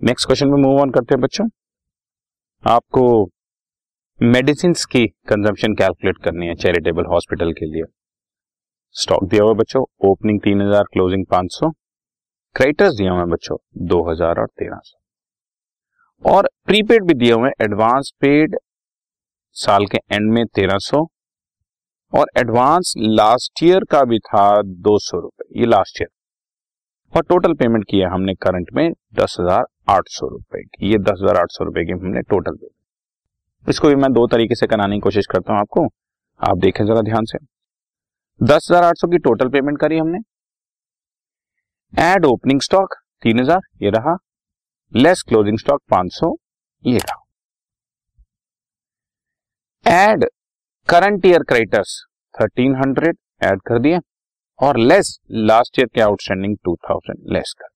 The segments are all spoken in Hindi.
नेक्स्ट क्वेश्चन में मूव ऑन करते हैं बच्चों। आपको मेडिसिन की कंजम्पशन कैलकुलेट करनी है चैरिटेबल हॉस्पिटल के लिए। स्टॉक दिया हुआ बच्चों ओपनिंग तीन हज़ार क्लोजिंग पाँच सौ। क्रेडिटर्स दिया हुआ है बच्चों, दो हज़ार और तेरह सौ। और प्रीपेड भी दिए हुए हैं एडवांस पेड साल के एंड में तेरह सौ। और एडवांस लास्ट ईयर का भी था दो सौ रुपए, ये लास्ट ईयर और टोटल पेमेंट किया हमने करंट में दस हज़ार आठ सौ रुपए की। ये दस हज़ार आठ सौ रुपए की हमने टोटल पेमेंट इसको भी मैं दो तरीके से कराने की कोशिश करता हूँ आपको। आप देखें जरा ध्यान से। दस हज़ार आठ सौ की टोटल पेमेंट करी हमने। एड ओपनिंग स्टॉक तीन हज़ार, ये रहा। लेस क्लोजिंग स्टॉक पाँच सौ, ये रहा। Add current year creditors thirteen hundred add कर दिए। और लेस लास्ट ईयर के आउटस्टैंडिंग टू थाउज़ेंड लेस कर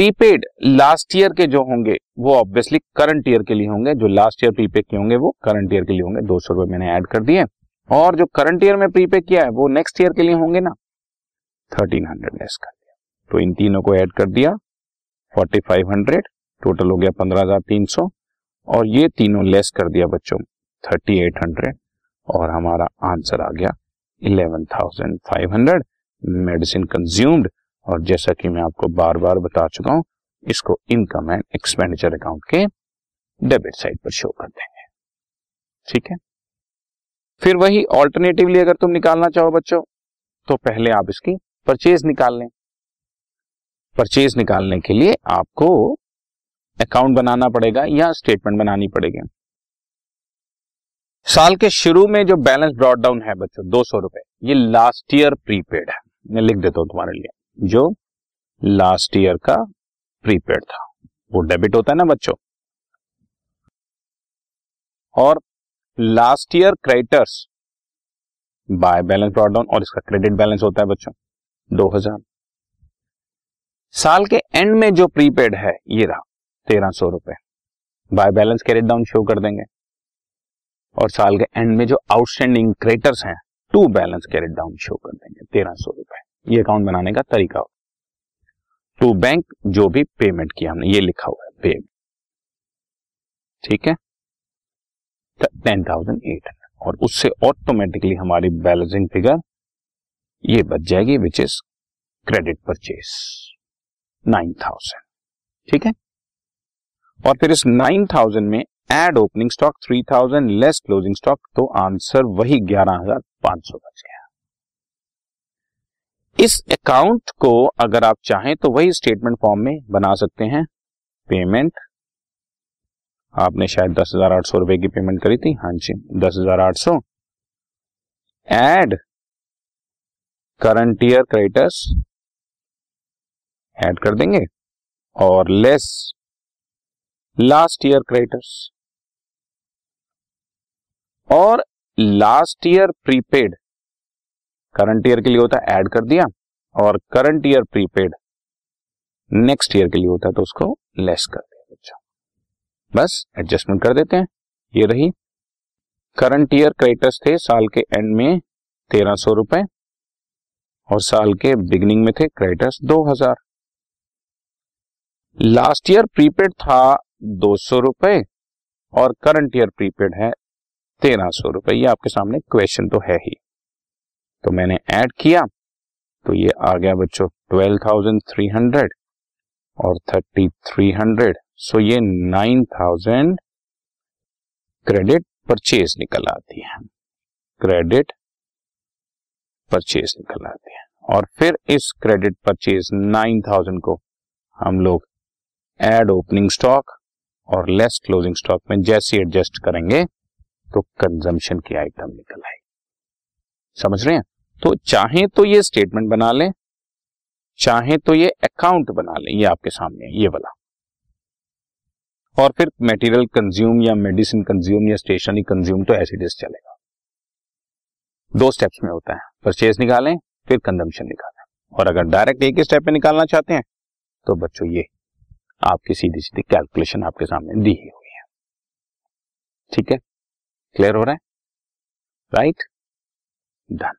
प्रीपेड लास्ट ईयर के जो होंगे, वो ऑब्वियसली करंट ईयर के लिए होंगे। जो लास्ट ईयर प्रीपेड के होंगे, वो करंट ईयर के लिए होंगे। दो सौ रुपए मैंने ऐड कर दिए। और जो करंट ईयर में प्रीपेड किया है, वो नेक्स्ट ईयर के लिए होंगे ना। थर्टीन हंड्रेड लेस कर दिया। तो इन तीनों को ऐड कर दिया। फोर्टी फाइव हंड्रेड टोटल हो गया पंद्रह हज़ार तीन सौ। और ये तीनों लेस कर दिया बच्चों थर्टी एट हंड्रेड और हमारा आंसर आ गया eleven thousand five hundred medicine consumed और जैसा कि मैं आपको बार बार बता चुका हूँ, इसको इनकम एंड एक्सपेंडिचर अकाउंट के डेबिट साइड पर शो कर देंगे। ठीक है? फिर वही ऑल्टरनेटिवली अगर तुम निकालना चाहो बच्चों तो पहले आप इसकी परचेज निकाल लें। परचेज निकालने के लिए आपको अकाउंट बनाना पड़ेगा या स्टेटमेंट बनानी पड़ेगी। साल के शुरू में जो बैलेंस ब्रॉड डाउन है बच्चों, दो सौ रुपए, ये लास्ट ईयर प्रीपेड है। मैं लिख देता हूँ तुम्हारे लिए। जो लास्ट ईयर का प्रीपेड था। वो डेबिट होता है ना बच्चों? और last year creditors by balance down और इसका क्रेडिट बैलेंस होता है बच्चों, दो हज़ार। साल के एंड में जो प्रीपेड है, ये रहा, तेरह सौ रुपए। By balance credit down show कर देंगे। और साल के एंड में जो आउटस्टैंडिंग क्रेडिटर्स हैं to balance carried down show कर देंगे, तेरह सौ ये अकाउंट बनाने का तरीका होगा टू बैंक जो भी पेमेंट किया हमने, ये लिखा हुआ है पे ठीक है? टेन थाउज़ेंड एट हंड्रेड और उससे ऑटोमेटिकली हमारी बैलेंसिंग फिगर ये बच जाएगी which is credit purchase nine thousand ठीक है? और फिर इस नाइन थाउज़ेंड में add opening stock three thousand less closing stock तो आंसर वही ग्यारह हज़ार पाँच सौ बच गया। इस अकाउंट को अगर आप चाहें तो वही स्टेटमेंट फॉर्म में बना सकते हैं। पेमेंट आपने शायद दस हज़ार आठ सौ रुपए की पेमेंट करी थी। हाँ जी, दस हज़ार आठ सौ। Add current year creditors add कर देंगे। और लेस लास्ट ईयर क्रेडिटर्स और last year prepaid current year के लिए होता है, ऐड कर दिया और current year prepaid next year के लिए होता है तो उसको लेस कर दिया बच्चा। बस एडजस्टमेंट कर देते हैं। ये रही, करंट ईयर क्रेडिटर्स थे, साल के एंड में तेरह सौ रुपए और साल के बिगिनिंग में थे क्रेडिटर्स दो हज़ार। लास्ट ईयर प्रीपेड था दो सौ रुपए और करंट ईयर प्रीपेड है तेरह सौ रुपए। ये आपके सामने क्वेश्चन तो है ही। तो मैंने ऐड किया तो ये आ गया बच्चों ट्वेल्व थाउज़ेंड थ्री हंड्रेड और थर्टी थ्री हंड्रेड सो ये नाइन थाउज़ेंड क्रेडिट परचेज निकल आती है। क्रेडिट परचेज निकल आती है। और फिर इस क्रेडिट परचेज नाइन थाउज़ेंड को हम लोग एड ओपनिंग स्टॉक और लेस क्लोजिंग स्टॉक में जैसे एडजस्ट करेंगे तो कंजम्पशन की आइटम निकल आएगी। समझ रहे हैं? तो चाहे तो ये स्टेटमेंट बना लें, चाहे तो ये अकाउंट बना लें, ये आपके सामने ये वाला। और फिर मटेरियल कंज्यूम या मेडिसिन कंज्यूम या स्टेशनरी कंज्यूम तो ऐसे डिस चलेगा। दो स्टेप्स में होता है परचेज निकालें, फिर कंजम्पशन निकालें। और अगर डायरेक्ट एक ही स्टेप में निकालना चाहते हैं तो बच्चों ये, आपकी सीधी सीधी कैलकुलेशन आपके सामने दी ही हुई है। ठीक है? क्लियर हो रहा है? Right done